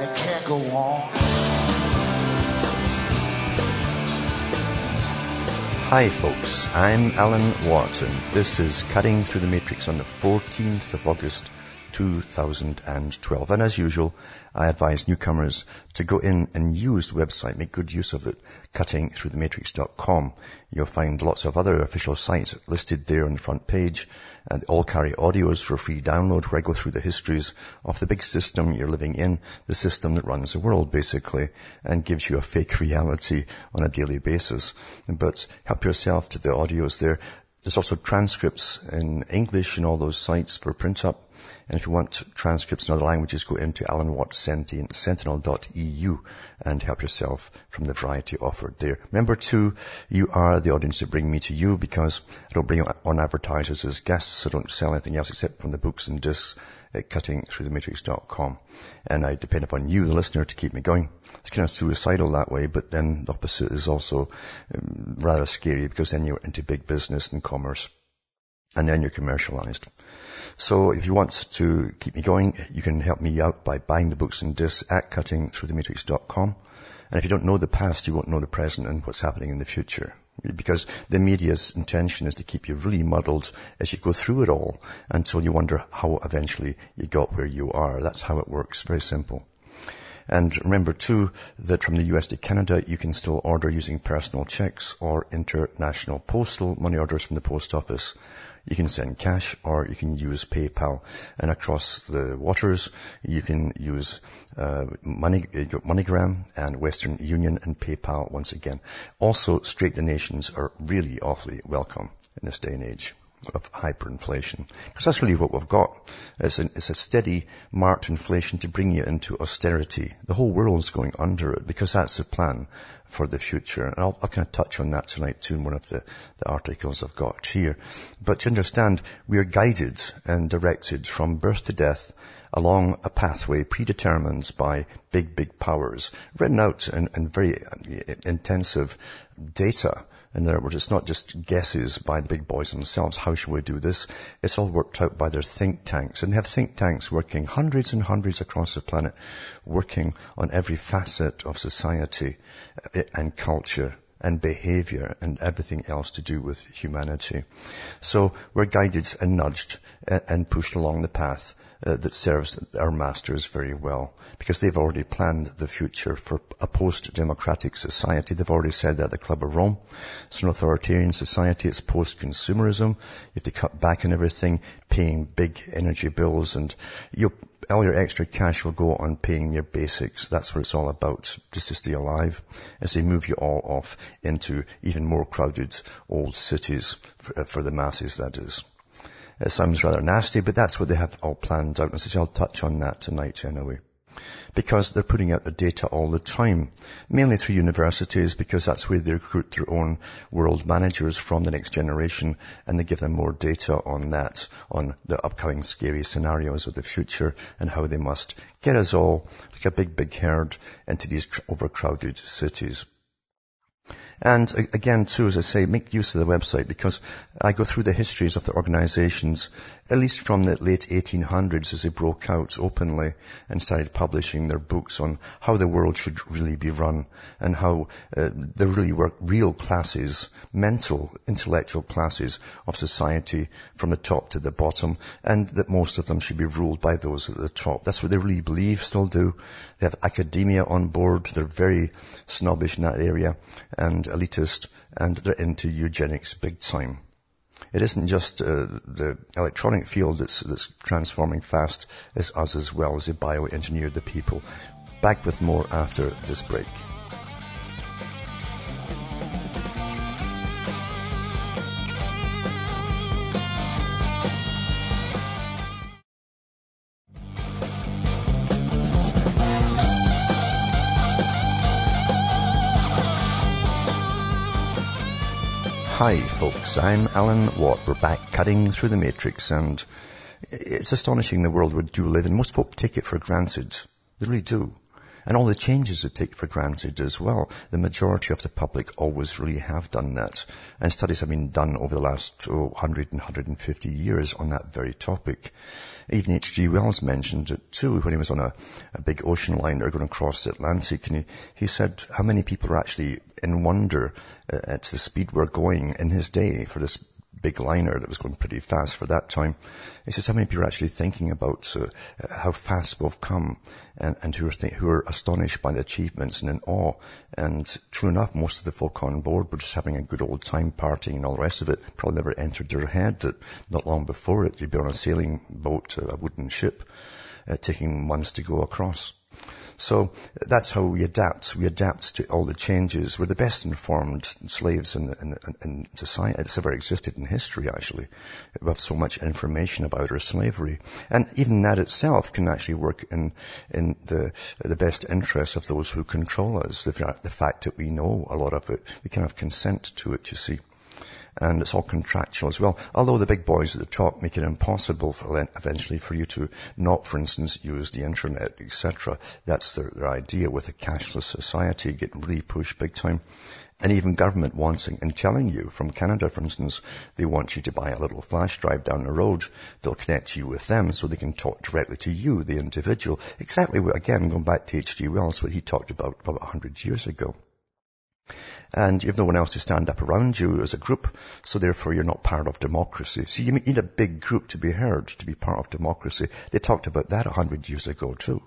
and it can't go on. Hi folks, I'm Alan Watson. This is Cutting Through the Matrix on the 14th of August 2012. And as usual, I advise newcomers to go in and use the website, make good use of it, cuttingthroughthematrix.com. You'll find lots of other official sites listed there on the front page, and all carry audios for free download where I go through the histories of the big system you're living in, the system that runs the world basically, and gives you a fake reality on a daily basis. But help yourself to the audios there. There's also transcripts in English in all those sites for print up. And if you want transcripts in other languages, go into alanwattsentinel.eu and help yourself from the variety offered there. Remember too, you are the audience that bring me to you because I don't bring on advertisers as guests. I don't sell anything else except from the books and discs at cuttingthroughthematrix.com. And I depend upon you, the listener, to keep me going. It's kind of suicidal that way, but then the opposite is also um, rather scary because then you're into big business and commerce and then you're commercialized. So if you want to keep me going, you can help me out by buying the books and discs at cuttingthroughthematrix.com. And if you don't know the past, you won't know the present and what's happening in the future. Because the media's intention is to keep you really muddled as you go through it all until you wonder how eventually you got where you are. That's how it works. Very simple. And remember too that from the US to Canada, you can still order using personal checks or international postal money orders from the post office. You can send cash or you can use PayPal. And across the waters, you can use uh, Money, MoneyGram and Western Union and PayPal once again. Also, straight donations are really awfully welcome in this day and age of hyperinflation. Because that's really what we've got. It's, an, it's, a steady marked inflation to bring you into austerity. The whole world's going under it because that's the plan for the future. And I'll, I'll kind of touch on that tonight too in one of the, the articles I've got here. But to understand, we are guided and directed from birth to death along a pathway predetermined by big, big powers, written out in, in very uh, intensive data in other words, it's not just guesses by the big boys themselves. How should we do this? It's all worked out by their think tanks. And they have think tanks working hundreds and hundreds across the planet, working on every facet of society eh, and culture and behavior and everything else to do with humanity. So we're guided and nudged eh, and pushed along the path uh, that serves our masters very well because they've already planned the future for a post-democratic society. They've already said that at the Club of Rome. It's an authoritarian society. It's post-consumerism. You have to cut back on everything, paying big energy bills and you all your extra cash will go on paying your basics. That's what it's all about, just to stay alive as they move you all off into even more crowded old cities for, for the masses, that is. It sounds rather nasty, but that's what they have all planned out. And so I'll touch on that tonight anyway. Because they're putting out the data all the time, mainly through universities, because that's where they recruit their own world managers from the next generation, and they give them more data on that, on the upcoming scary scenarios of the future, and how they must get us all, like a big, big herd, into these overcrowded cities. And again, too, as I say, make use of the website because I go through the histories of the organizations, at least from the late 1800s as they broke out openly and started publishing their books on how the world should really be run and how uh, there really were real classes, mental, intellectual classes of society from the top to the bottom and that most of them should be ruled by those at the top. That's what they really believe, still do. They have academia on board. They're very snobbish in that area and elitist and they're into eugenics big time. It isn't just uh, the electronic field that's, that's transforming fast, it's us as well as they bioengineered the people. Back with more after this break. Hi folks, I'm Alan Watt. We're back cutting through the matrix and it's astonishing the world we do live in. Most folk take it for granted. They really do. And all the changes they take for granted as well. The majority of the public always really have done that. And studies have been done over the last oh, 100 and 150 years on that very topic. Even H.G. Wells mentioned it too when he was on a, a big ocean liner going across the Atlantic and he, he said how many people are actually in wonder uh, at the speed we're going in his day for this big liner that was going pretty fast for that time. He says how many people are actually thinking about uh, how fast we've come and, and who, are th- who are astonished by the achievements and in awe. And true enough, most of the folk on board were just having a good old time partying and all the rest of it. Probably never entered their head that not long before it, you'd be on a sailing boat, a wooden ship, uh, taking months to go across. So that's how we adapt. We adapt to all the changes. We're the best informed slaves in, in, in society. It's ever existed in history, actually. We have so much information about our slavery. And even that itself can actually work in, in the, the best interest of those who control us. The, the fact that we know a lot of it, we kind of consent to it, you see and it's all contractual as well. Although the big boys at the top make it impossible for eventually for you to not, for instance, use the internet, etc. That's their, their idea with a cashless society getting really pushed big time. And even government wanting and telling you from Canada, for instance, they want you to buy a little flash drive down the road. They'll connect you with them so they can talk directly to you, the individual. Exactly what, again, going back to H.G. Wells, what he talked about about 100 years ago and you have no one else to stand up around you as a group, so therefore you're not part of democracy. See, you need a big group to be heard, to be part of democracy. They talked about that a hundred years ago too.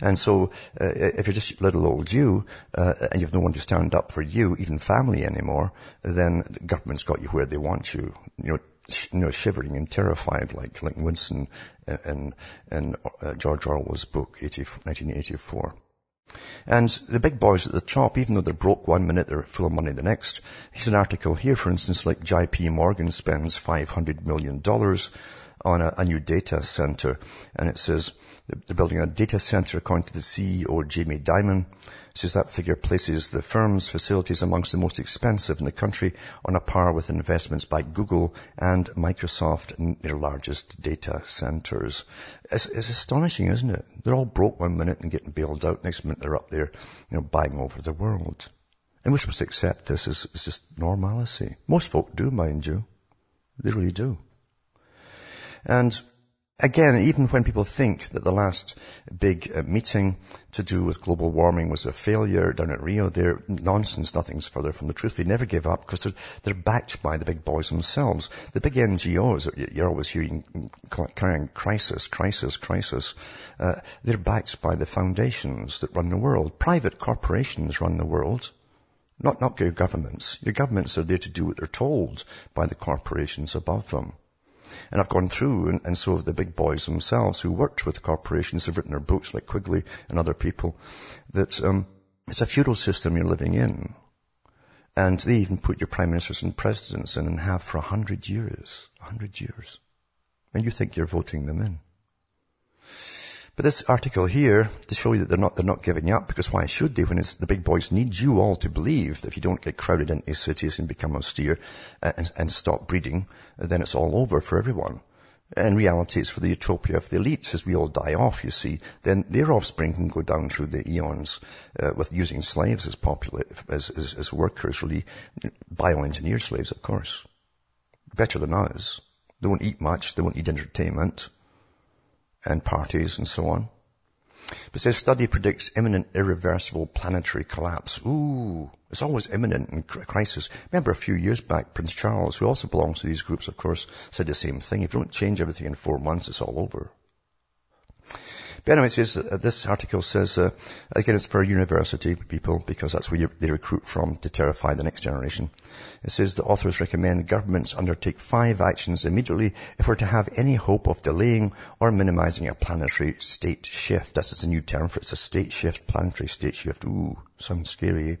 And so, uh, if you're just little old you, uh, and you've no one to stand up for you, even family anymore, then the government's got you where they want you. You know, sh- you know, shivering and terrified, like like Winston in in uh, George Orwell's book, 80, 1984. And the big boys at the top, even though they're broke one minute, they're full of money the next. Here's an article here, for instance, like JP Morgan spends $500 million on a, a, new data center. And it says they're building a data center according to the CEO, Jamie Dimon. Says that figure places the firm's facilities amongst the most expensive in the country on a par with investments by Google and Microsoft in their largest data centers. It's, it's astonishing, isn't it? They're all broke one minute and getting bailed out. Next minute they're up there, you know, buying over the world. And we're supposed to accept this as, as just normalcy. Most folk do, mind you. They really do. And again, even when people think that the last big uh, meeting to do with global warming was a failure down at Rio, they're nonsense. Nothing's further from the truth. They never give up because they're, they're backed by the big boys themselves. The big NGOs, you're always hearing carrying crisis, crisis, crisis. Uh, they're backed by the foundations that run the world. Private corporations run the world. Not, not your governments. Your governments are there to do what they're told by the corporations above them. And I've gone through, and, and so have the big boys themselves who worked with the corporations, have written their books like Quigley and other people, that um, it's a feudal system you're living in. And they even put your prime ministers and presidents in and have for a hundred years. A hundred years. And you think you're voting them in. But this article here, to show you that they're not, they're not giving up, because why should they when the big boys need you all to believe that if you don't get crowded into cities and become austere uh, and, and stop breeding, then it's all over for everyone. In reality, it's for the utopia of the elites. As we all die off, you see, then their offspring can go down through the eons uh, with using slaves as, popula- as, as, as workers, really bioengineered slaves, of course. Better than us. They won't eat much. They won't need entertainment and parties and so on. But says study predicts imminent irreversible planetary collapse. Ooh, it's always imminent in crisis. Remember a few years back, Prince Charles, who also belongs to these groups, of course, said the same thing. If you don't change everything in four months, it's all over. But anyway, says, uh, this article says, uh, again, it's for university people because that's where you, they recruit from to terrify the next generation. It says the authors recommend governments undertake five actions immediately if we're to have any hope of delaying or minimizing a planetary state shift. That's a new term for it. It's a state shift, planetary state shift. Ooh, sounds scary.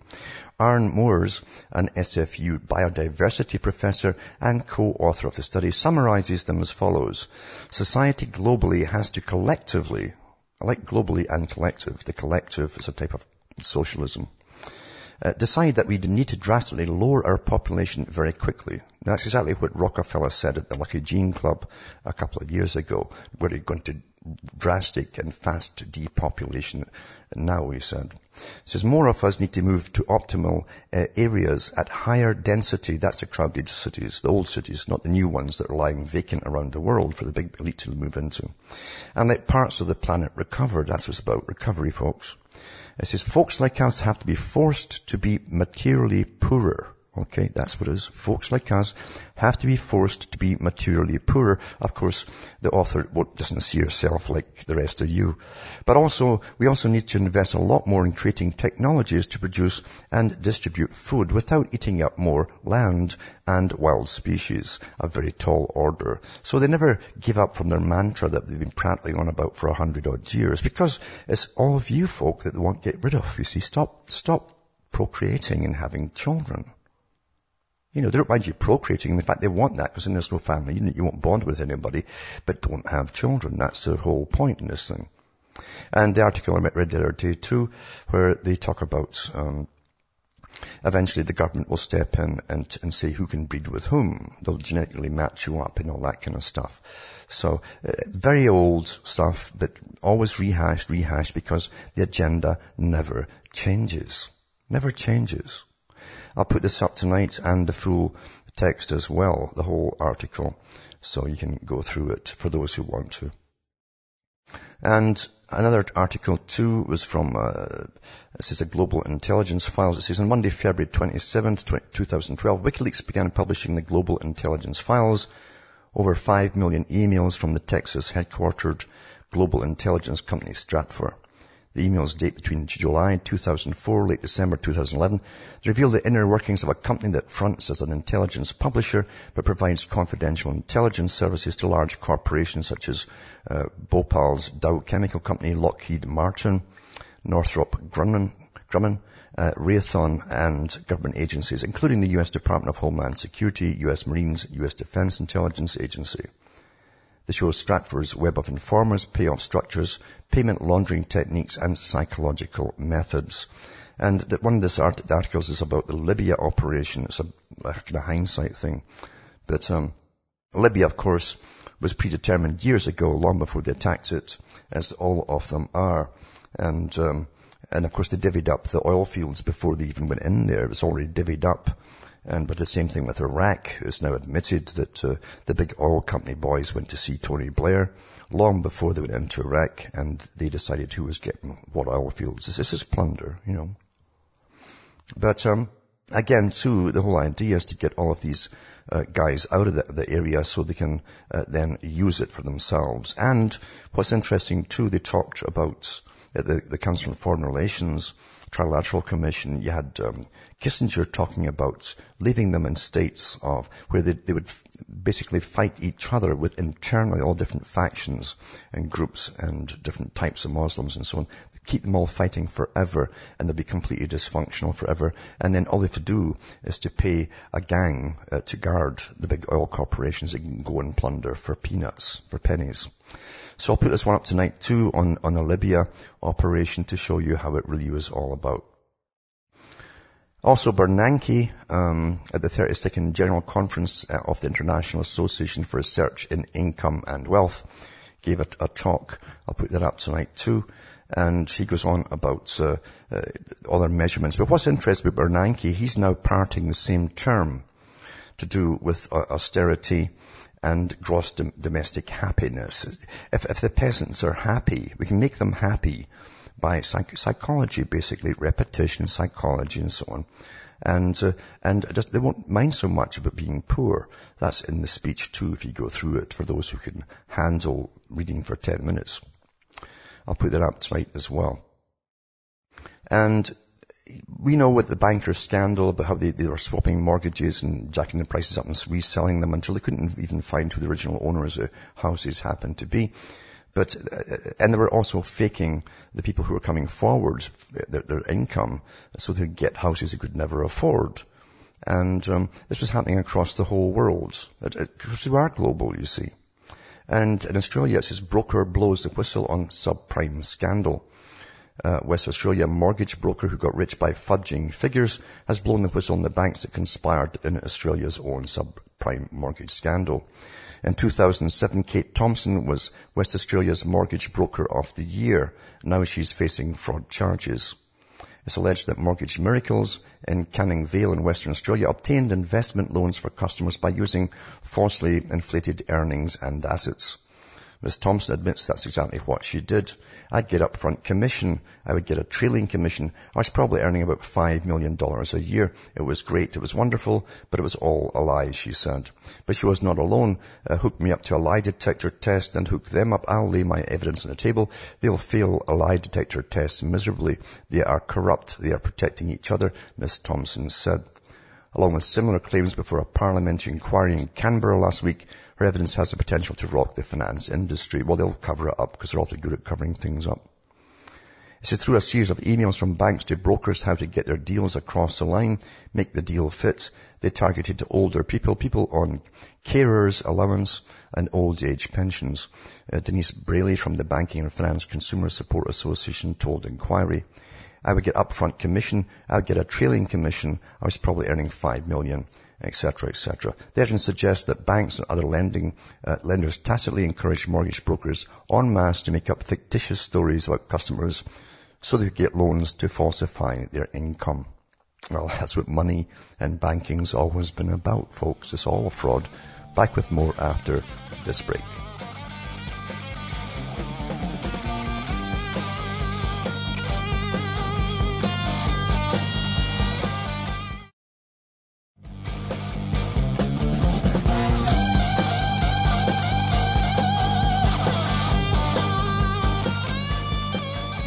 Arne Mooers, an SFU biodiversity professor and co-author of the study, summarizes them as follows. Society globally has to collectively I like globally and collective. The collective is a type of socialism. Uh, decide that we need to drastically lower our population very quickly. Now, That's exactly what Rockefeller said at the Lucky Gene Club a couple of years ago, where he's going to drastic and fast depopulation now, he said. He says more of us need to move to optimal uh, areas at higher density. That's the crowded cities, the old cities, not the new ones that are lying vacant around the world for the big elite to move into. And let parts of the planet recover. That's what it's about, recovery, folks. It says folks like us have to be forced to be materially poorer. Okay, that's what it is. Folks like us have to be forced to be materially poorer. Of course, the author doesn't see herself like the rest of you. But also, we also need to invest a lot more in creating technologies to produce and distribute food without eating up more land and wild species. A very tall order. So they never give up from their mantra that they've been prattling on about for a hundred odd years because it's all of you folk that they want to get rid of. You see, stop, stop procreating and having children. You know, they don't mind you procreating. In fact, they want that because then there's no family. You, you won't bond with anybody, but don't have children. That's the whole point in this thing. And the article I read the other day too, where they talk about um, eventually the government will step in and, and say who can breed with whom. They'll genetically match you up and all that kind of stuff. So uh, very old stuff, but always rehashed, rehashed because the agenda never changes. Never changes. I'll put this up tonight and the full text as well, the whole article, so you can go through it for those who want to. And another article too was from, uh, this is a Global Intelligence Files. It says on Monday, February 27th, 2012, WikiLeaks began publishing the Global Intelligence Files, over 5 million emails from the Texas headquartered global intelligence company Stratfor. The emails date between July 2004, late December 2011. They reveal the inner workings of a company that fronts as an intelligence publisher, but provides confidential intelligence services to large corporations such as uh, Bhopal's Dow Chemical Company, Lockheed Martin, Northrop Grumman, Grumman uh, Raytheon and government agencies, including the U.S. Department of Homeland Security, U.S. Marines, U.S. Defense Intelligence Agency. They show Stratfor's web of informers, payoff structures, payment laundering techniques, and psychological methods. And one of this art- articles is about the Libya operation. It's a kind of hindsight thing. But um, Libya, of course, was predetermined years ago, long before they attacked it, as all of them are. And um, and of course they divvied up the oil fields before they even went in there. It was already divvied up. And but the same thing with Iraq. It's now admitted that uh, the big oil company boys went to see Tony Blair long before they went into Iraq, and they decided who was getting what oil fields. This, this is plunder, you know. But um, again, too, the whole idea is to get all of these uh, guys out of the, the, area so they can uh, then use it for themselves. And what's interesting too, they talked about uh, the, the Council on Foreign Relations Trilateral Commission, you had um, Kissinger talking about leaving them in states of where they, they would f- basically fight each other with internally all different factions and groups and different types of Muslims and so on. Keep them all fighting forever and they'll be completely dysfunctional forever. And then all they have to do is to pay a gang uh, to guard the big oil corporations that can go and plunder for peanuts, for pennies. So I'll put this one up tonight too on, on Libya operation to show you how it really was all about. Also, Bernanke, um, at the 32nd General Conference uh, of the International Association for Research in Income and Wealth, gave a, a talk. I'll put that up tonight too. And he goes on about uh, uh, other measurements. But what's interesting about Bernanke, he's now parting the same term to do with uh, austerity and gross dom- domestic happiness. If, if the peasants are happy, we can make them happy by psych- psychology, basically repetition, psychology, and so on. And uh, and just they won't mind so much about being poor. That's in the speech too. If you go through it, for those who can handle reading for ten minutes, I'll put that up tonight as well. And we know with the banker scandal about how they, they were swapping mortgages and jacking the prices up and reselling them until they couldn't even find who the original owners of the houses happened to be. But, uh, and they were also faking the people who were coming forward, their, their income, so they could get houses they could never afford. And um, this was happening across the whole world. Because we are global, you see. And in Australia, it says broker blows the whistle on subprime scandal. Uh, West Australia mortgage broker who got rich by fudging figures has blown the whistle on the banks that conspired in Australia's own subprime mortgage scandal. In 2007, Kate Thompson was West Australia's mortgage broker of the year. Now she's facing fraud charges. It's alleged that Mortgage Miracles in Canning Vale in Western Australia obtained investment loans for customers by using falsely inflated earnings and assets. Ms. Thompson admits that's exactly what she did. I'd get upfront commission. I would get a trailing commission. I was probably earning about $5 million a year. It was great. It was wonderful, but it was all a lie, she said. But she was not alone. Uh, hook me up to a lie detector test and hook them up. I'll lay my evidence on the table. They'll fail a lie detector test miserably. They are corrupt. They are protecting each other, Ms. Thompson said. Along with similar claims before a parliamentary inquiry in Canberra last week, her evidence has the potential to rock the finance industry. Well, they'll cover it up because they're awfully good at covering things up. It says through a series of emails from banks to brokers how to get their deals across the line, make the deal fit. They targeted older people, people on carers allowance and old age pensions. Uh, Denise Brailey from the Banking and Finance Consumer Support Association told Inquiry. I would get upfront commission. I would get a trailing commission. I was probably earning five million etc., etc. The evidence suggests that banks and other lending uh, lenders tacitly encourage mortgage brokers en masse to make up fictitious stories about customers so they could get loans to falsify their income. Well, that's what money and banking's always been about, folks. It's all a fraud. Back with more after this break.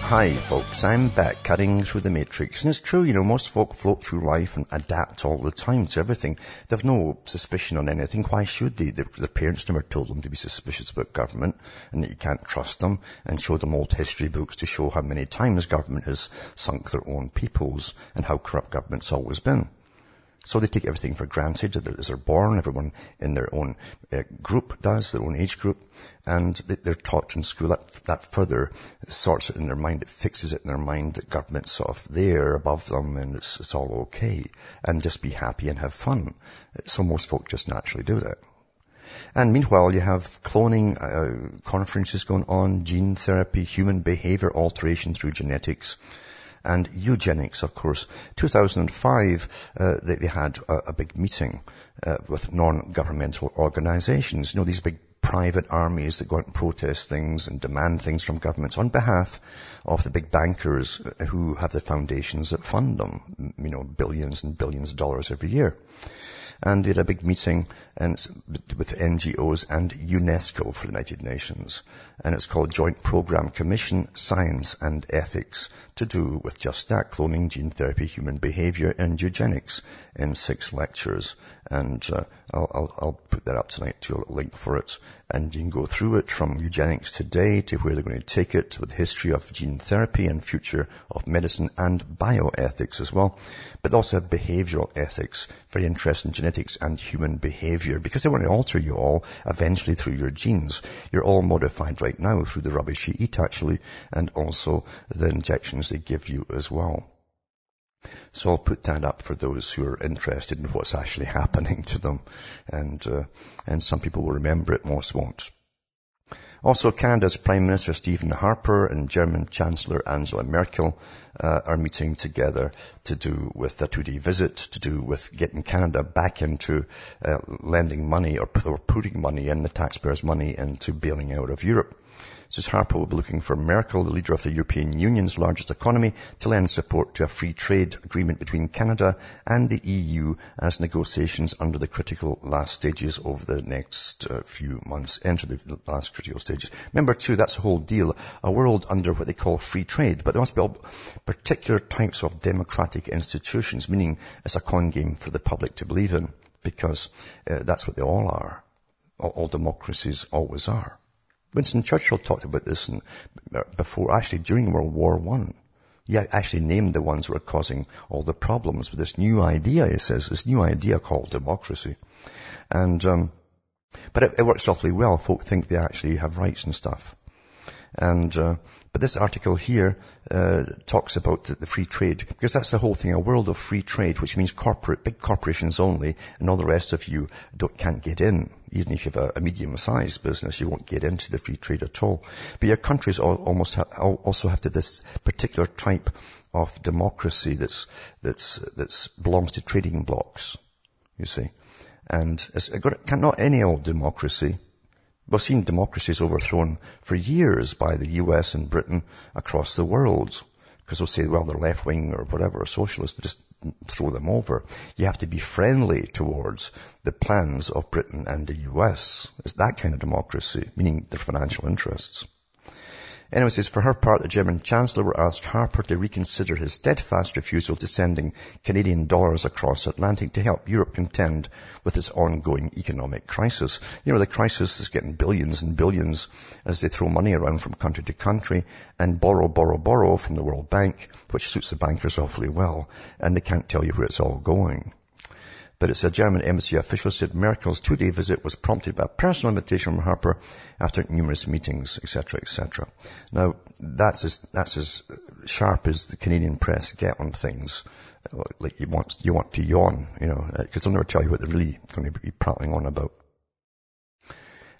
Hi folks, I'm back cutting through the matrix. And it's true, you know, most folk float through life and adapt all the time to everything. They've no suspicion on anything. Why should they? Their, their parents never told them to be suspicious about government and that you can't trust them and show them old history books to show how many times government has sunk their own peoples and how corrupt government's always been. So they take everything for granted as they're born. Everyone in their own uh, group does, their own age group. And they're taught in school that, that further sorts it in their mind. It fixes it in their mind that government's sort of there above them and it's, it's all okay. And just be happy and have fun. So most folk just naturally do that. And meanwhile, you have cloning uh, conferences going on, gene therapy, human behavior alteration through genetics and eugenics, of course. 2005, uh, they, they, had a, a big meeting uh, with non-governmental organizations. You know, these big private armies that go out and protest things and demand things from governments on behalf of the big bankers uh, who have the foundations that fund them, you know, billions and billions of dollars every year and they had a big meeting with NGOs and UNESCO for the United Nations. And it's called Joint Program Commission Science and Ethics to do with just that, cloning, gene therapy, human behavior and eugenics in six lectures. And uh, I'll, I'll, I'll, put that up tonight to a link for it. And you can go through it from eugenics today to where they're going to take it with history of gene therapy and future of medicine and bioethics as well. But also behavioral ethics, very interesting genetics and human behavior because they want to alter you all eventually through your genes. You're all modified right now through the rubbish you eat actually and also the injections they give you as well. So I'll put that up for those who are interested in what's actually happening to them. And, uh, and some people will remember it, most won't. Also, Canada's Prime Minister Stephen Harper and German Chancellor Angela Merkel uh, are meeting together to do with a two-day visit, to do with getting Canada back into uh, lending money or, or putting money in, the taxpayers' money, into bailing out of Europe. Says Harper will be looking for Merkel, the leader of the European Union's largest economy, to lend support to a free trade agreement between Canada and the EU as negotiations under the critical last stages over the next uh, few months enter the last critical stages. Remember too, that's a whole deal. A world under what they call free trade, but there must be all particular types of democratic institutions, meaning it's a con game for the public to believe in, because uh, that's what they all are. all, all democracies always are. Winston Churchill talked about this in, before, actually during World War One. He actually named the ones who were causing all the problems with this new idea, he says, this new idea called democracy. And, um, but it, it works awfully well. Folk think they actually have rights and stuff. And, uh, but this article here, uh, talks about the, the, free trade, because that's the whole thing, a world of free trade, which means corporate, big corporations only, and all the rest of you don't, can't get in. Even if you have a, medium-sized business, you won't get into the free trade at all. But your countries almost also have to this particular type of democracy that's, that's, that's belongs to trading blocks, you see. And it's got, not any old democracy. We've seen democracies overthrown for years by the US and Britain across the world. Because they'll say, well, they're left wing or whatever, or socialist, just throw them over. You have to be friendly towards the plans of Britain and the US. It's that kind of democracy, meaning their financial interests. Anyway, says, for her part, the German Chancellor will ask Harper to reconsider his steadfast refusal to sending Canadian dollars across the Atlantic to help Europe contend with its ongoing economic crisis. You know, the crisis is getting billions and billions as they throw money around from country to country and borrow, borrow, borrow from the World Bank, which suits the bankers awfully well, and they can't tell you where it's all going. But it's a German embassy official said Merkel's two-day visit was prompted by a personal invitation from Harper after numerous meetings, etc., etc. Now, that's as, that's as sharp as the Canadian press get on things. Like you want, you want to yawn, you know, because they'll never tell you what they're really going to be prattling on about.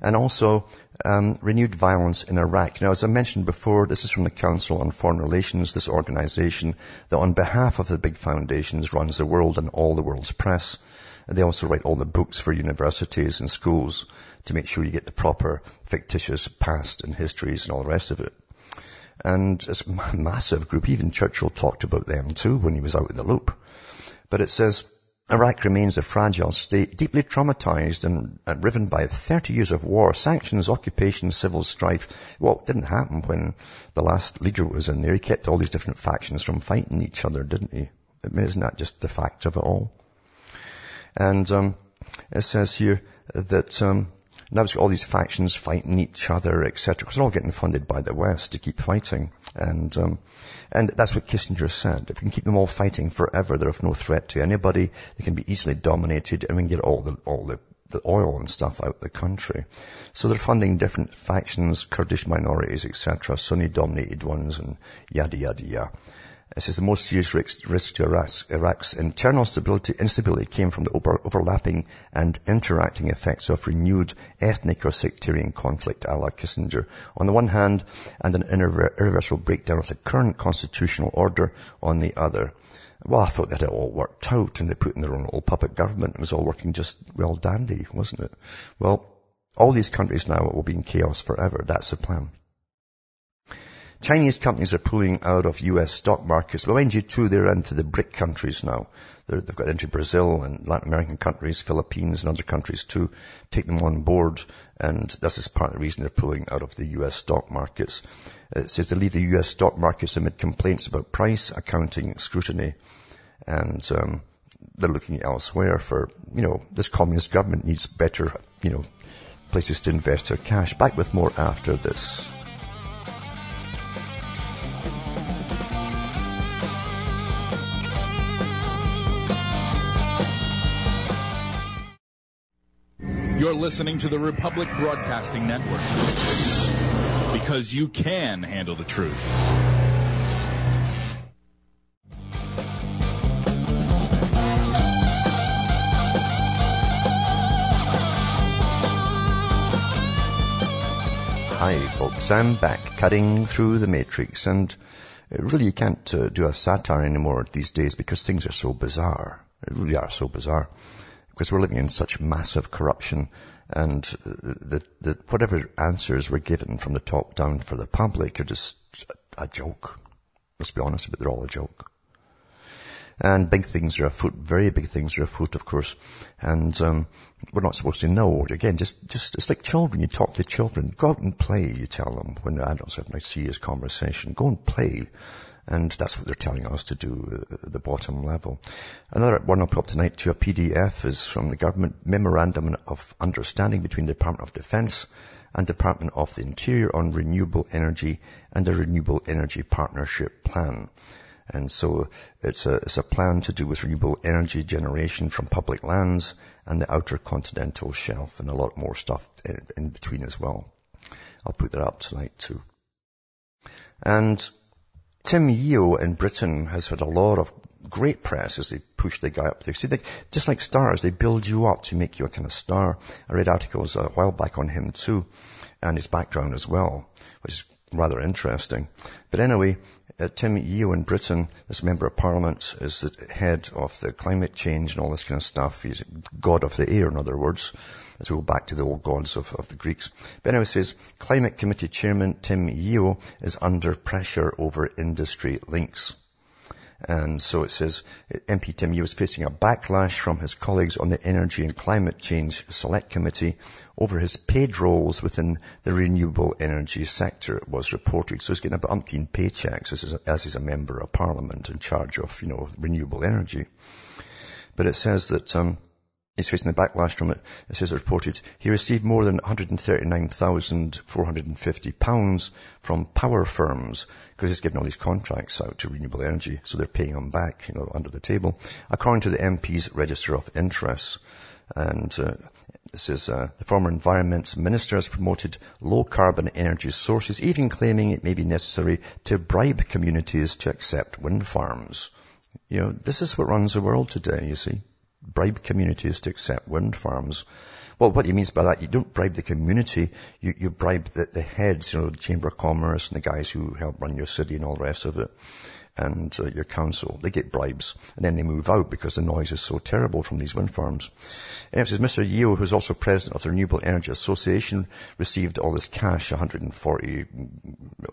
And also, um, renewed violence in Iraq. Now, as I mentioned before, this is from the Council on Foreign Relations, this organization that on behalf of the big foundations runs the world and all the world's press. They also write all the books for universities and schools to make sure you get the proper fictitious past and histories and all the rest of it. And it's a massive group. Even Churchill talked about them too when he was out in the loop. But it says, Iraq remains a fragile state, deeply traumatized and, and, riven by 30 years of war, sanctions, occupation, civil strife. It didn't happen when the last leader was in there. He kept all these different factions from fighting each other, didn't he? I mean, isn't that just the fact of it all? And um, it says here that um, now it's got all these factions fighting each other, etc. Because they're all getting funded by the West to keep fighting. And um, and that's what Kissinger said. If we can keep them all fighting forever, they're of no threat to anybody. They can be easily dominated, and we can get all the all the the oil and stuff out of the country. So they're funding different factions, Kurdish minorities, etc., Sunni-dominated ones, and yada yada yada. It says the most serious risk, risk to Iraq's, Iraq's, internal stability, instability came from the over, overlapping and interacting effects of renewed ethnic or sectarian conflict, a la Kissinger, on the one hand, and an irreversible breakdown of the current constitutional order on the other. Well, I thought that it all worked out and they put in their own little puppet government. It was all working just well dandy, wasn't it? Well, all these countries now will be in chaos forever. That's the plan. Chinese companies are pulling out of US stock markets. Well, mind you too, they're into the BRIC countries now. they have got into Brazil and Latin American countries, Philippines and other countries too, take them on board. And this is part of the reason they're pulling out of the US stock markets. It says they leave the US stock markets amid complaints about price, accounting, scrutiny. And, um, they're looking elsewhere for, you know, this communist government needs better, you know, places to invest their cash. Back with more after this. Listening to the Republic Broadcasting Network. Because you can handle the truth. Hi folks, I'm back cutting through the matrix and really you can't uh, do a satire anymore these days because things are so bizarre. They really are so bizarre because we're living in such massive corruption and the, the, whatever answers were given from the top down for the public are just a joke. Let's be honest, but they're all a joke. And big things are afoot, very big things are afoot, of course. And um, we're not supposed to know. Again, just, just it's like children. You talk to children. Go out and play, you tell them, when the adults have nice serious conversation. Go and play. And that's what they're telling us to do at uh, the bottom level. Another one I'll put up tonight to a PDF is from the government memorandum of understanding between the Department of Defense and Department of the Interior on renewable energy and a renewable energy partnership plan. And so it's a, it's a plan to do with renewable energy generation from public lands and the outer continental shelf and a lot more stuff in, in between as well. I'll put that up tonight too. And Tim Yeo in Britain has had a lot of great press as they push the guy up there. See, they, just like stars, they build you up to make you a kind of star. I read articles a while back on him too, and his background as well, which is rather interesting. But anyway, uh, Tim Yeo in Britain, this member of parliament, is the head of the climate change and all this kind of stuff. He's god of the air, in other words. Let's go back to the old gods of, of the Greeks. But anyway, says, climate committee chairman Tim Yeo is under pressure over industry links. And so it says MP Tim Yeo is facing a backlash from his colleagues on the Energy and Climate Change Select Committee over his paid roles within the renewable energy sector, it was reported. So he's getting about umpteen paychecks as, as he's a member of parliament in charge of, you know, renewable energy. But it says that, um, He's facing the backlash from it. It says reported he received more than £139,450 from power firms because he's given all these contracts out to renewable energy, so they're paying him back, you know, under the table, according to the MP's register of interests. And uh, this is uh, the former environment minister has promoted low carbon energy sources, even claiming it may be necessary to bribe communities to accept wind farms. You know, this is what runs the world today, you see bribe communities to accept wind farms. Well, what he means by that, you don't bribe the community, you, you bribe the, the heads, you know, the Chamber of Commerce and the guys who help run your city and all the rest of it, and uh, your council. They get bribes, and then they move out because the noise is so terrible from these wind farms. And it says Mr. Yeo, who's also president of the Renewable Energy Association, received all this cash, 140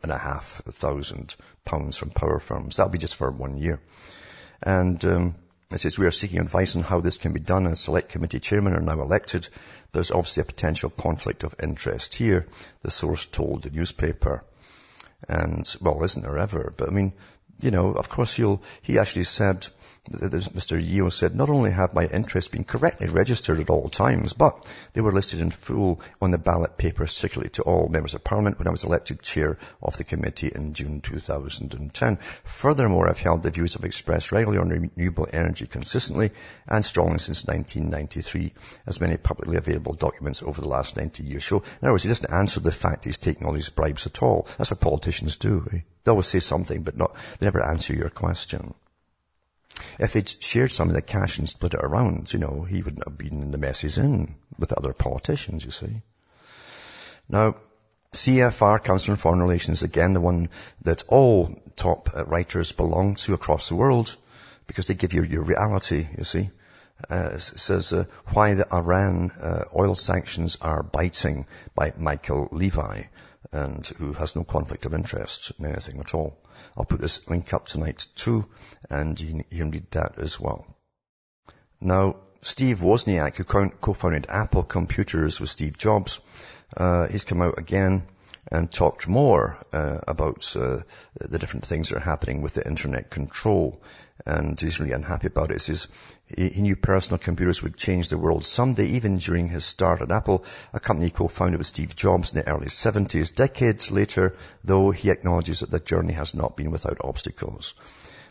and a half thousand pounds from power firms. That'll be just for one year. And, um, it says we are seeking advice on how this can be done as select committee chairmen are now elected. There's obviously a potential conflict of interest here, the source told the newspaper. And, well, isn't there ever? But I mean, you know, of course he'll, he actually said Mr. Yeo said, not only have my interests been correctly registered at all times, but they were listed in full on the ballot paper circulated to all members of parliament when I was elected chair of the committee in June 2010. Furthermore, I've held the views I've expressed regularly on renewable energy consistently and strongly since 1993, as many publicly available documents over the last 90 years show. In other words, he doesn't answer the fact he's taking all these bribes at all. That's what politicians do. Eh? They always say something, but not, they never answer your question. If they'd shared some of the cash and split it around, you know, he wouldn't have been in the mess he's in with the other politicians, you see. Now, CFR, Council on Foreign Relations, again, the one that all top uh, writers belong to across the world, because they give you your reality, you see. Uh, says uh, why the Iran uh, oil sanctions are biting by Michael Levi and who has no conflict of interest in anything at all. I'll put this link up tonight too, and you can read that as well. Now, Steve Wozniak, who co-founded Apple Computers with Steve Jobs, uh, he's come out again and talked more uh, about uh, the different things that are happening with the internet control. And he's really unhappy about it. He says he, he knew personal computers would change the world someday, even during his start at Apple, a company co-founded with Steve Jobs in the early 70s. Decades later, though, he acknowledges that the journey has not been without obstacles.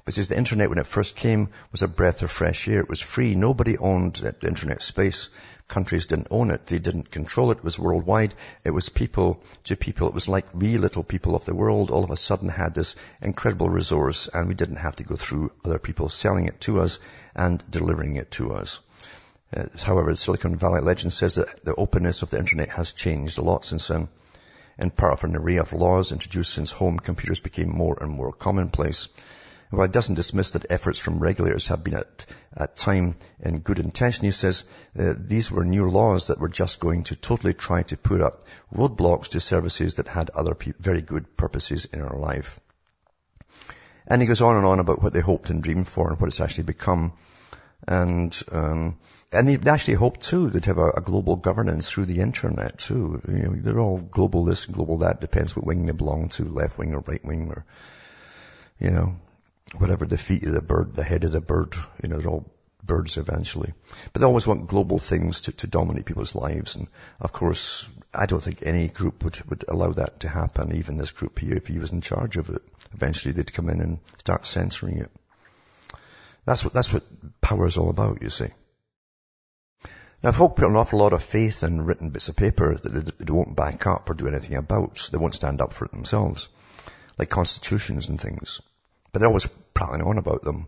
But says the internet when it first came was a breath of fresh air. It was free. Nobody owned the internet space. Countries didn't own it. They didn't control it. It was worldwide. It was people to people. It was like we little people of the world all of a sudden had this incredible resource and we didn't have to go through other people selling it to us and delivering it to us. Uh, however, the Silicon Valley legend says that the openness of the internet has changed a lot since then. In part of an array of laws introduced since home computers became more and more commonplace. While he doesn't dismiss that efforts from regulators have been at, at time in good intention, he says uh, these were new laws that were just going to totally try to put up roadblocks to services that had other pe- very good purposes in our life. And he goes on and on about what they hoped and dreamed for and what it's actually become. And, um, and they actually hoped too they'd have a, a, global governance through the internet too. You know, they're all global this and global that, depends what wing they belong to, left wing or right wing or, you know, whatever the feet of the bird, the head of the bird, you know, they're all birds eventually. But they always want global things to, to dominate people's lives. And of course, I don't think any group would, would allow that to happen, even this group here, if he was in charge of it. Eventually they'd come in and start censoring it. That's what, that's what power is all about, you see. Now, folk put an awful lot of faith in written bits of paper that they, they won't back up or do anything about. They won't stand up for it themselves. like constitutions and things. But they're always prattling on about them.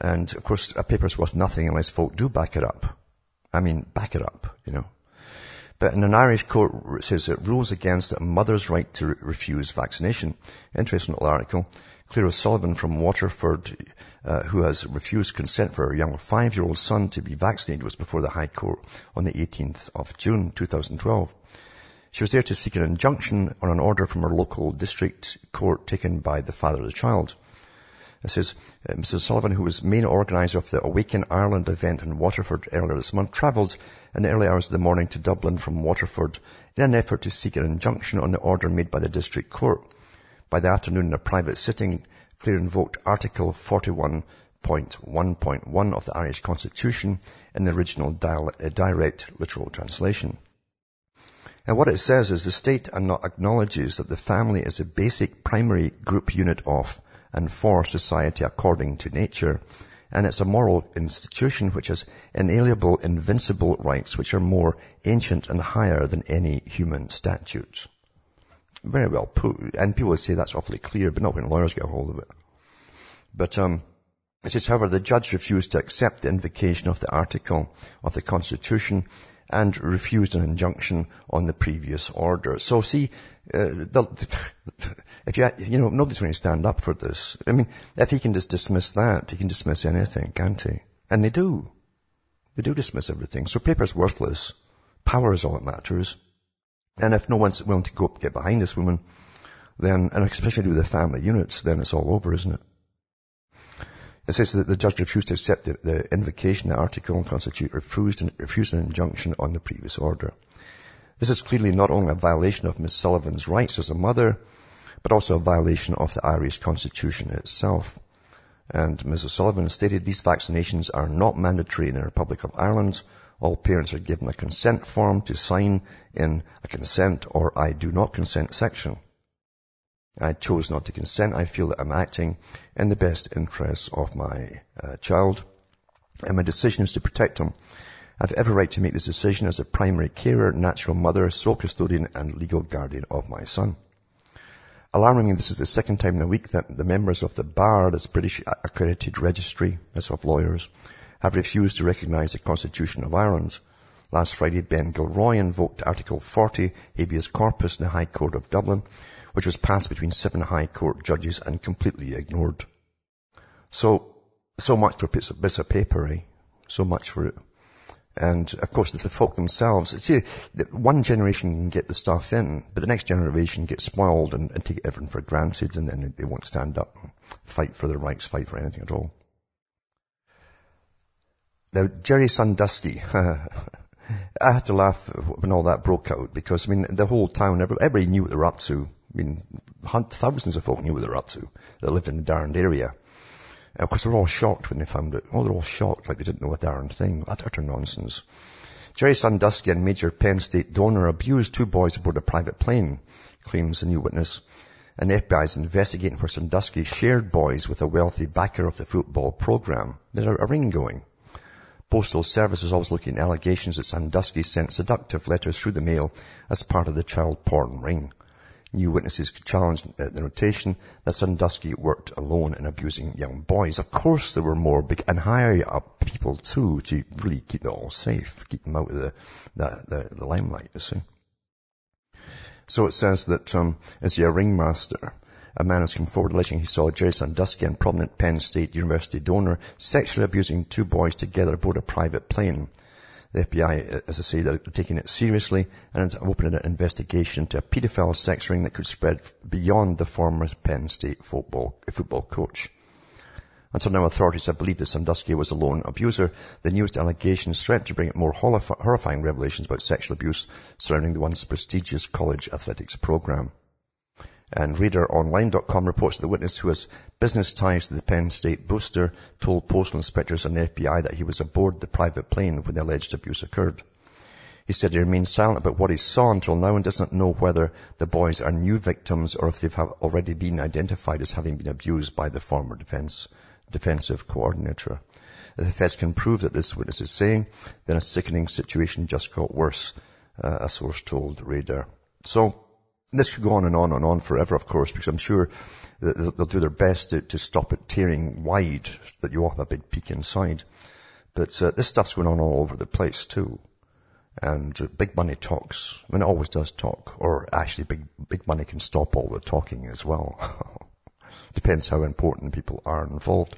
And of course, a paper's worth nothing unless folk do back it up. I mean, back it up, you know. But in an Irish court, it says it rules against a mother's right to re- refuse vaccination. Interesting little article. Clara O'Sullivan from Waterford, uh, who has refused consent for her young five-year-old son to be vaccinated, was before the High Court on the 18th of June 2012. She was there to seek an injunction on an order from her local district court taken by the father of the child. It says, uh, Mrs. Sullivan, who was main organizer of the Awaken Ireland event in Waterford earlier this month, travelled in the early hours of the morning to Dublin from Waterford in an effort to seek an injunction on the order made by the district court. By the afternoon in a private sitting, Claire invoked Article 41.1.1 of the Irish Constitution in the original dial- uh, direct literal translation. And what it says is the state acknowledges that the family is a basic primary group unit of and for society according to nature. And it's a moral institution which has inalienable, invincible rights which are more ancient and higher than any human statutes. Very well put. And people would say that's awfully clear, but not when lawyers get a hold of it. But um, it says, however, the judge refused to accept the invocation of the article of the Constitution and refused an injunction on the previous order. So see, uh, the, if you, you know, nobody's going to stand up for this. I mean, if he can just dismiss that, he can dismiss anything, can't he? And they do. They do dismiss everything. So paper's worthless. Power is all that matters. And if no one's willing to go up, get behind this woman, then, and especially with the family units, then it's all over, isn't it? It says that the judge refused to accept the, the invocation, the article and constitute refused, refused an injunction on the previous order. This is clearly not only a violation of Miss Sullivan's rights as a mother, but also a violation of the Irish constitution itself. And Ms. O'Sullivan stated these vaccinations are not mandatory in the Republic of Ireland. All parents are given a consent form to sign in a consent or I do not consent section. I chose not to consent. I feel that I'm acting in the best interests of my uh, child. And my decision is to protect him. I have every right to make this decision as a primary carer, natural mother, sole custodian and legal guardian of my son. Alarmingly, this is the second time in a week that the members of the BAR, that's British accredited registry, that's of lawyers, have refused to recognise the Constitution of Ireland. Last Friday, Ben Gilroy invoked Article 40, habeas corpus in the High Court of Dublin, which was passed between seven High Court judges and completely ignored. So, so much for a piece of paper, eh? So much for it. And of course, the folk themselves, see, one generation can get the stuff in, but the next generation gets spoiled and, and take everything for granted and then they won't stand up and fight for their rights, fight for anything at all. Now, Jerry Sandusky, I had to laugh when all that broke out because, I mean, the whole town, everybody knew what they were up to. I mean, thousands of folk knew what they were up to that lived in the darned area. And of course, they were all shocked when they found it. Oh, they're all shocked, like they didn't know a darn thing. That utter nonsense. Jerry Sandusky, a major Penn State donor, abused two boys aboard a private plane, claims a new witness. And the FBI is investigating where Sandusky shared boys with a wealthy backer of the football program. There's a ring going. Postal Service is always looking at allegations that Sandusky sent seductive letters through the mail as part of the child porn ring. New witnesses challenged the notation that Sandusky worked alone in abusing young boys. Of course there were more big and higher up people too to really keep it all safe, keep them out of the, the, the, the limelight, you see. So it says that, um, is he a ringmaster? A man has come forward alleging he saw Jerry Sandusky, a prominent Penn State University donor, sexually abusing two boys together aboard a private plane. The FBI, as I say, they're taking it seriously and it's opening an investigation to a paedophile sex ring that could spread beyond the former Penn State football, football coach. Until now, authorities have believed that Sandusky was a lone abuser. The newest allegations threaten to bring more horrifying revelations about sexual abuse surrounding the once prestigious college athletics program. And RadarOnline.com reports that the witness who has business ties to the Penn State booster told postal inspectors and the FBI that he was aboard the private plane when the alleged abuse occurred. He said he remained silent about what he saw until now and doesn't know whether the boys are new victims or if they've already been identified as having been abused by the former defense, defensive coordinator. If the feds can prove that this witness is saying, then a sickening situation just got worse, uh, a source told Radar. So, This could go on and on and on forever, of course, because I'm sure they'll do their best to, to stop it tearing wide, that you have a big peak inside. But uh, this stuff's going on all over the place too. And uh, big money talks. I mean, it always does talk. Or actually, big, big money can stop all the talking as well. Depends how important people are involved.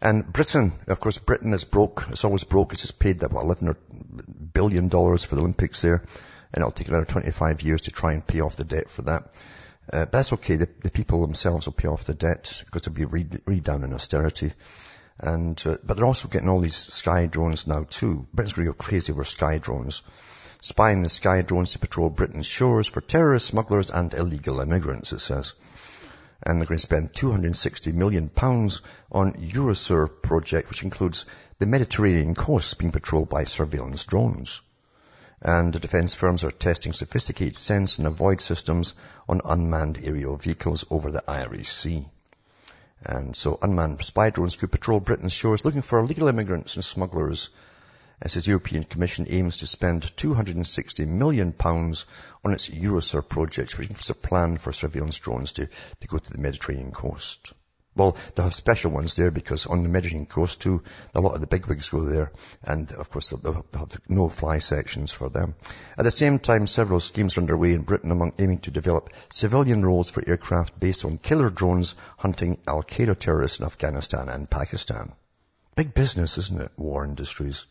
And Britain, of course, Britain is broke. It's always broke. It's just paid what, 11 billion dollars for the Olympics there. And it'll take another 25 years to try and pay off the debt for that. Uh, but that's okay. The, the, people themselves will pay off the debt because it'll be re- redone in austerity. And, uh, but they're also getting all these sky drones now too. Britain's going to go crazy over sky drones. Spying the sky drones to patrol Britain's shores for terrorists, smugglers and illegal immigrants, it says. And they're going to spend 260 million pounds on Eurosur project, which includes the Mediterranean coast being patrolled by surveillance drones. And the defense firms are testing sophisticated sense and avoid systems on unmanned aerial vehicles over the Irish Sea. And so unmanned spy drones could patrol Britain's shores looking for illegal immigrants and smugglers as the European Commission aims to spend 260 million pounds on its Eurosur project, which includes a plan for surveillance drones to, to go to the Mediterranean coast. Well, they have special ones there because on the Mediterranean coast too, a lot of the bigwigs go there. And of course, they'll have no fly sections for them. At the same time, several schemes are underway in Britain among aiming to develop civilian roles for aircraft based on killer drones hunting Al-Qaeda terrorists in Afghanistan and Pakistan. Big business, isn't it? War industries.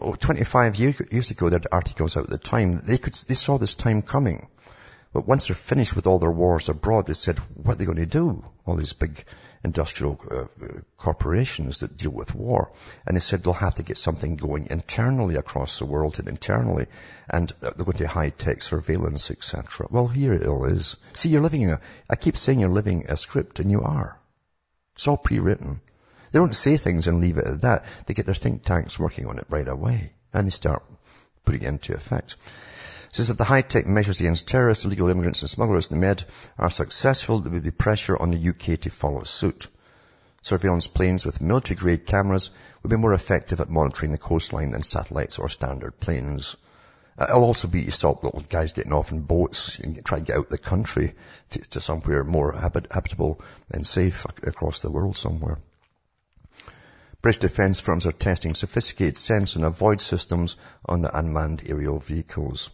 Oh, 25 years ago, there were articles out at the time. They could, they saw this time coming. But once they're finished with all their wars abroad, they said, what are they going to do? All these big industrial uh, corporations that deal with war. And they said they'll have to get something going internally across the world and internally. And they're going to high-tech surveillance, etc. Well, here it all is. See, you're living a, I keep saying you're living a script, and you are. It's all pre-written. They don't say things and leave it at that. They get their think tanks working on it right away. And they start putting it into effect says that the high-tech measures against terrorists, illegal immigrants and smugglers in the Med are successful, there will be pressure on the UK to follow suit. Surveillance planes with military-grade cameras will be more effective at monitoring the coastline than satellites or standard planes. Uh, it'll also be to stop little guys getting off in boats and try to get out of the country to, to somewhere more habit, habitable and safe across the world somewhere. British defence firms are testing sophisticated sense and avoid systems on the unmanned aerial vehicles.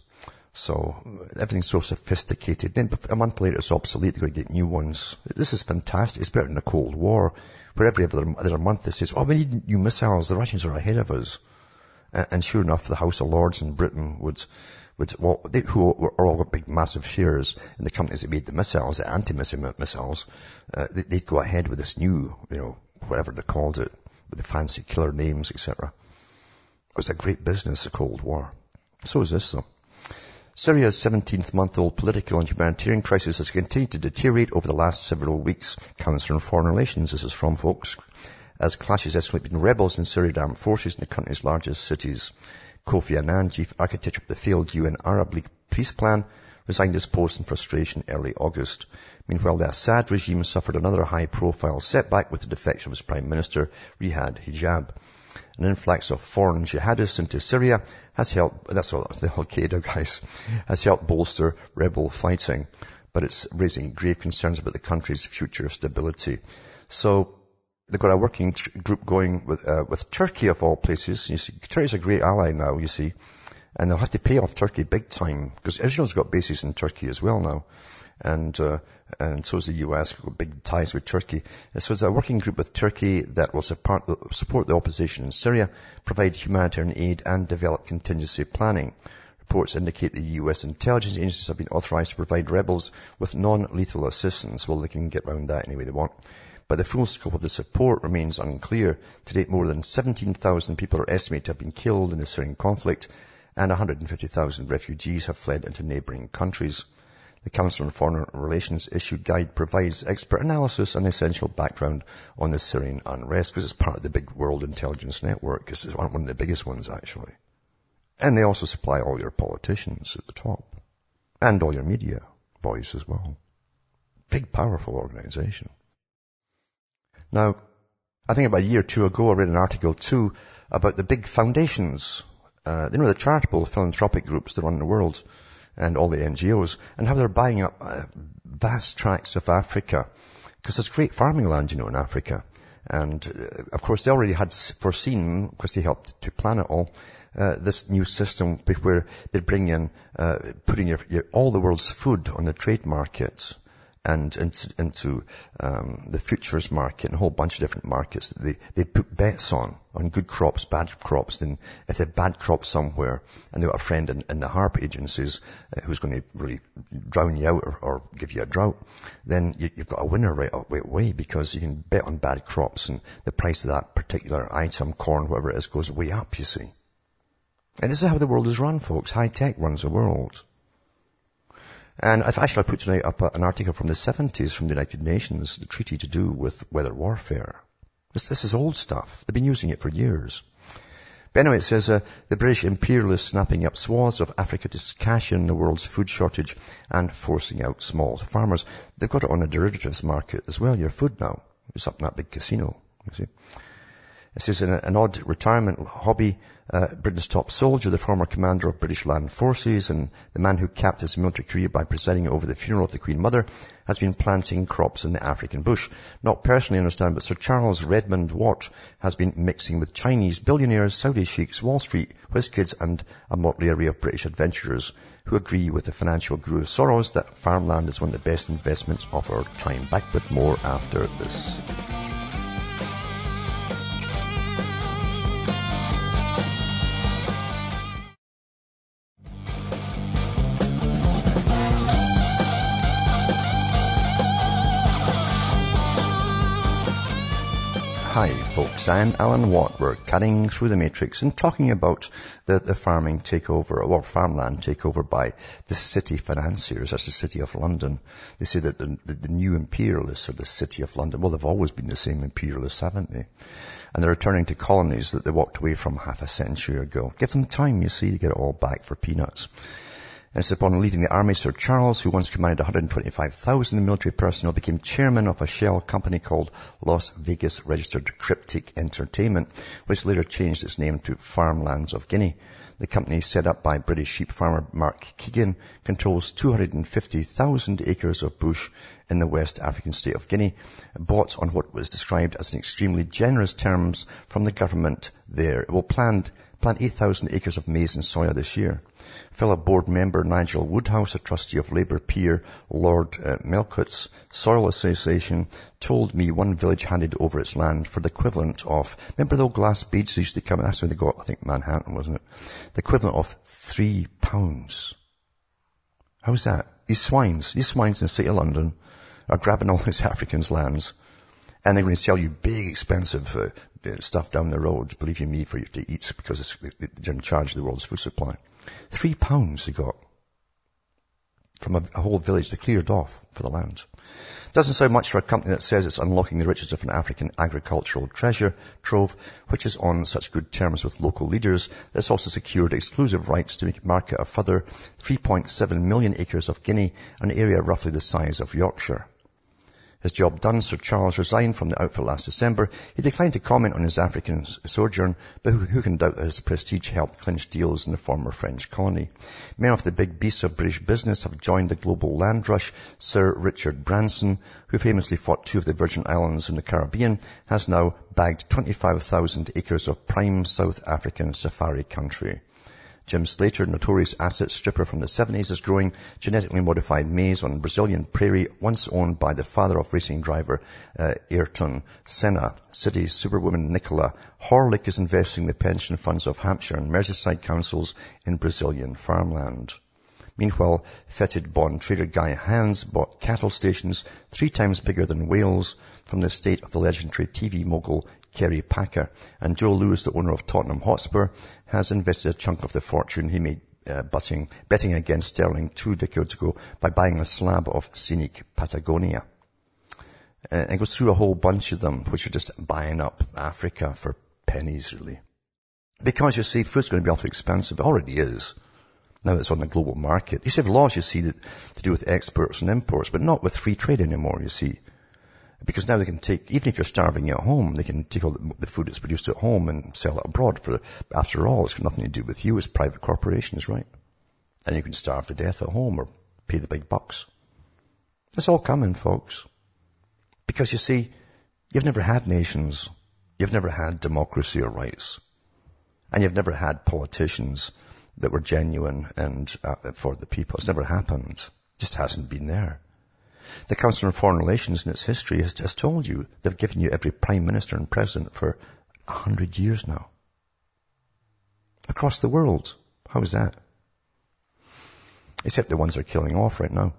So everything's so sophisticated. Then a month later it's obsolete. They've got to get new ones. This is fantastic. It's better than the Cold War, where every other, other month they says, oh, we need new missiles. The Russians are ahead of us. And sure enough, the House of Lords in Britain would, would well, they, who are all got big, massive shares in the companies that made the missiles, the anti-missile missiles, uh, they'd go ahead with this new, you know, whatever they called it, with the fancy killer names, etc. It was a great business, the Cold War. So is this, though. Syria's 17th-month-old political and humanitarian crisis has continued to deteriorate over the last several weeks. Council on Foreign Relations, this is from folks, as clashes escalate between rebels and Syrian armed forces in the country's largest cities. Kofi Annan, chief architect of the failed UN Arab League peace plan, resigned his post in frustration early August. Meanwhile, the Assad regime suffered another high-profile setback with the defection of its prime minister, Riyad Hijab. An influx of foreign jihadists into Syria has helped, that's all, the Al-Qaeda guys, has helped bolster rebel fighting, but it's raising grave concerns about the country's future stability. So, they've got a working tr- group going with, uh, with Turkey of all places. You see, Turkey's a great ally now, you see. And they'll have to pay off Turkey big time, because Israel's got bases in Turkey as well now and uh, and so is the US, got big ties with Turkey. So it's a working group with Turkey that will support the, support the opposition in Syria, provide humanitarian aid, and develop contingency planning. Reports indicate the US intelligence agencies have been authorized to provide rebels with non-lethal assistance. Well, they can get around that any way they want. But the full scope of the support remains unclear. To date, more than 17,000 people are estimated to have been killed in the Syrian conflict, and 150,000 refugees have fled into neighboring countries. The Council on Foreign Relations issued guide provides expert analysis and essential background on the Syrian unrest because it's part of the big world intelligence network. Because it's one of the biggest ones actually. And they also supply all your politicians at the top. And all your media boys as well. Big powerful organization. Now, I think about a year or two ago I read an article too about the big foundations, uh, you know, the charitable philanthropic groups that run the world and all the NGOs and how they're buying up uh, vast tracts of Africa because there's great farming land, you know, in Africa. And uh, of course, they already had foreseen, because they helped to plan it all, uh, this new system where they bring in, uh, putting your, your, all the world's food on the trade markets and into, into um, the futures market and a whole bunch of different markets. They, they put bets on, on good crops, bad crops. And if they a bad crop somewhere and they've got a friend in, in the HAARP agencies uh, who's going to really drown you out or, or give you a drought, then you, have got a winner right away because you can bet on bad crops and the price of that particular item, corn, whatever it is, goes way up, you see. And this is how the world is run, folks. High tech runs the world. And I've actually put tonight up an article from the 70s from the United Nations, the treaty to do with weather warfare. This, this is old stuff. They've been using it for years. But anyway, it says uh, the British imperialists snapping up swaths of Africa to cash in the world's food shortage and forcing out small farmers. They've got it on a derivatives market as well, your food now. It's up in that big casino, you see. Is an, an odd retirement hobby. Uh, Britain's top soldier, the former commander of British Land Forces, and the man who capped his military career by presiding over the funeral of the Queen Mother, has been planting crops in the African bush. Not personally understand, but Sir Charles Redmond Watt has been mixing with Chinese billionaires, Saudi sheiks, Wall Street, whiz kids, and a motley array of British adventurers who agree with the financial guru Soros that farmland is one of the best investments of our time. Back with more after this. Hi folks, I'm Alan Watt. We're cutting through the matrix and talking about the, the farming takeover, or farmland takeover by the city financiers. That's the city of London. They say that the, the, the new imperialists are the city of London. Well, they've always been the same imperialists, haven't they? And they're returning to colonies that they walked away from half a century ago. Give them time, you see, to get it all back for peanuts. And it's upon leaving the army, Sir Charles, who once commanded 125,000 military personnel, became chairman of a shell company called Las Vegas Registered Cryptic Entertainment, which later changed its name to Farmlands of Guinea. The company set up by British sheep farmer Mark Keegan controls 250,000 acres of bush in the West African state of Guinea, bought on what was described as an extremely generous terms from the government there. It will plant, plant 8,000 acres of maize and soya this year. Fellow board member Nigel Woodhouse, a trustee of Labour peer Lord uh, Melchett's Soil Association, told me one village handed over its land for the equivalent of, remember the old glass beads used to come, that's where they got, I think Manhattan, wasn't it? The equivalent of three pounds. How's that? These swines, these swines in the city of London are grabbing all these Africans' lands and they're going to sell you big, expensive uh, stuff down the road, believe you me, for you to eat because they're in charge of the world's food supply. Three pounds they got from a, a whole village they cleared off for the land. Doesn't sound much for a company that says it's unlocking the riches of an African agricultural treasure trove, which is on such good terms with local leaders. That's also secured exclusive rights to market a further 3.7 million acres of Guinea, an area roughly the size of Yorkshire. His job done, Sir Charles resigned from the outfit last December. He declined to comment on his African sojourn, but who, who, can doubt that his prestige helped clinch deals in the former French colony? Many of the big beasts of British business have joined the global land rush. Sir Richard Branson, who famously fought two of the Virgin Islands in the Caribbean, has now bagged 25,000 acres of prime South African safari country. Jim Slater, notorious asset stripper from the 70s, is growing genetically modified maize on Brazilian prairie, once owned by the father of racing driver uh, Ayrton Senna. City superwoman Nicola Horlick is investing the pension funds of Hampshire and Merseyside councils in Brazilian farmland. Meanwhile, fetid bond trader Guy Hands bought cattle stations three times bigger than Wales from the estate of the legendary TV mogul Kerry Packer. And Joe Lewis, the owner of Tottenham Hotspur, has invested a chunk of the fortune he made uh, betting, betting against sterling two decades ago by buying a slab of scenic Patagonia. Uh, and goes through a whole bunch of them, which are just buying up Africa for pennies, really. Because you see, food's going to be awfully expensive. It already is. Now it's on the global market. You see, have laws, you see, that to do with exports and imports, but not with free trade anymore, you see. Because now they can take, even if you're starving at home, they can take all the food that's produced at home and sell it abroad. For after all, it's got nothing to do with you. It's private corporations, right? And you can starve to death at home or pay the big bucks. It's all coming, folks. Because you see, you've never had nations. You've never had democracy or rights. And you've never had politicians that were genuine and uh, for the people. It's never happened. It just hasn't been there. The Council on Foreign Relations in its history has, has told you they've given you every prime minister and president for a hundred years now. Across the world. How is that? Except the ones they're killing off right now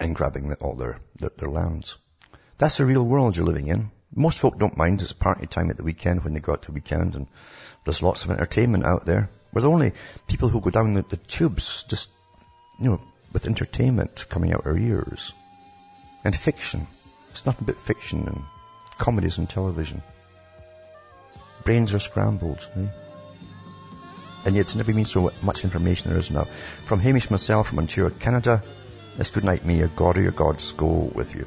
and grabbing all their, their, their lands. That's the real world you're living in. Most folk don't mind. It's party time at the weekend when they go out to weekend and there's lots of entertainment out there. We're the only people who go down the, the tubes just, you know, with entertainment coming out our ears. And fiction. It's nothing but fiction and comedies on television. Brains are scrambled. Eh? And yet it's never been so much information there is now. From Hamish myself from Ontario, Canada, it's good night, may your God or your gods go with you.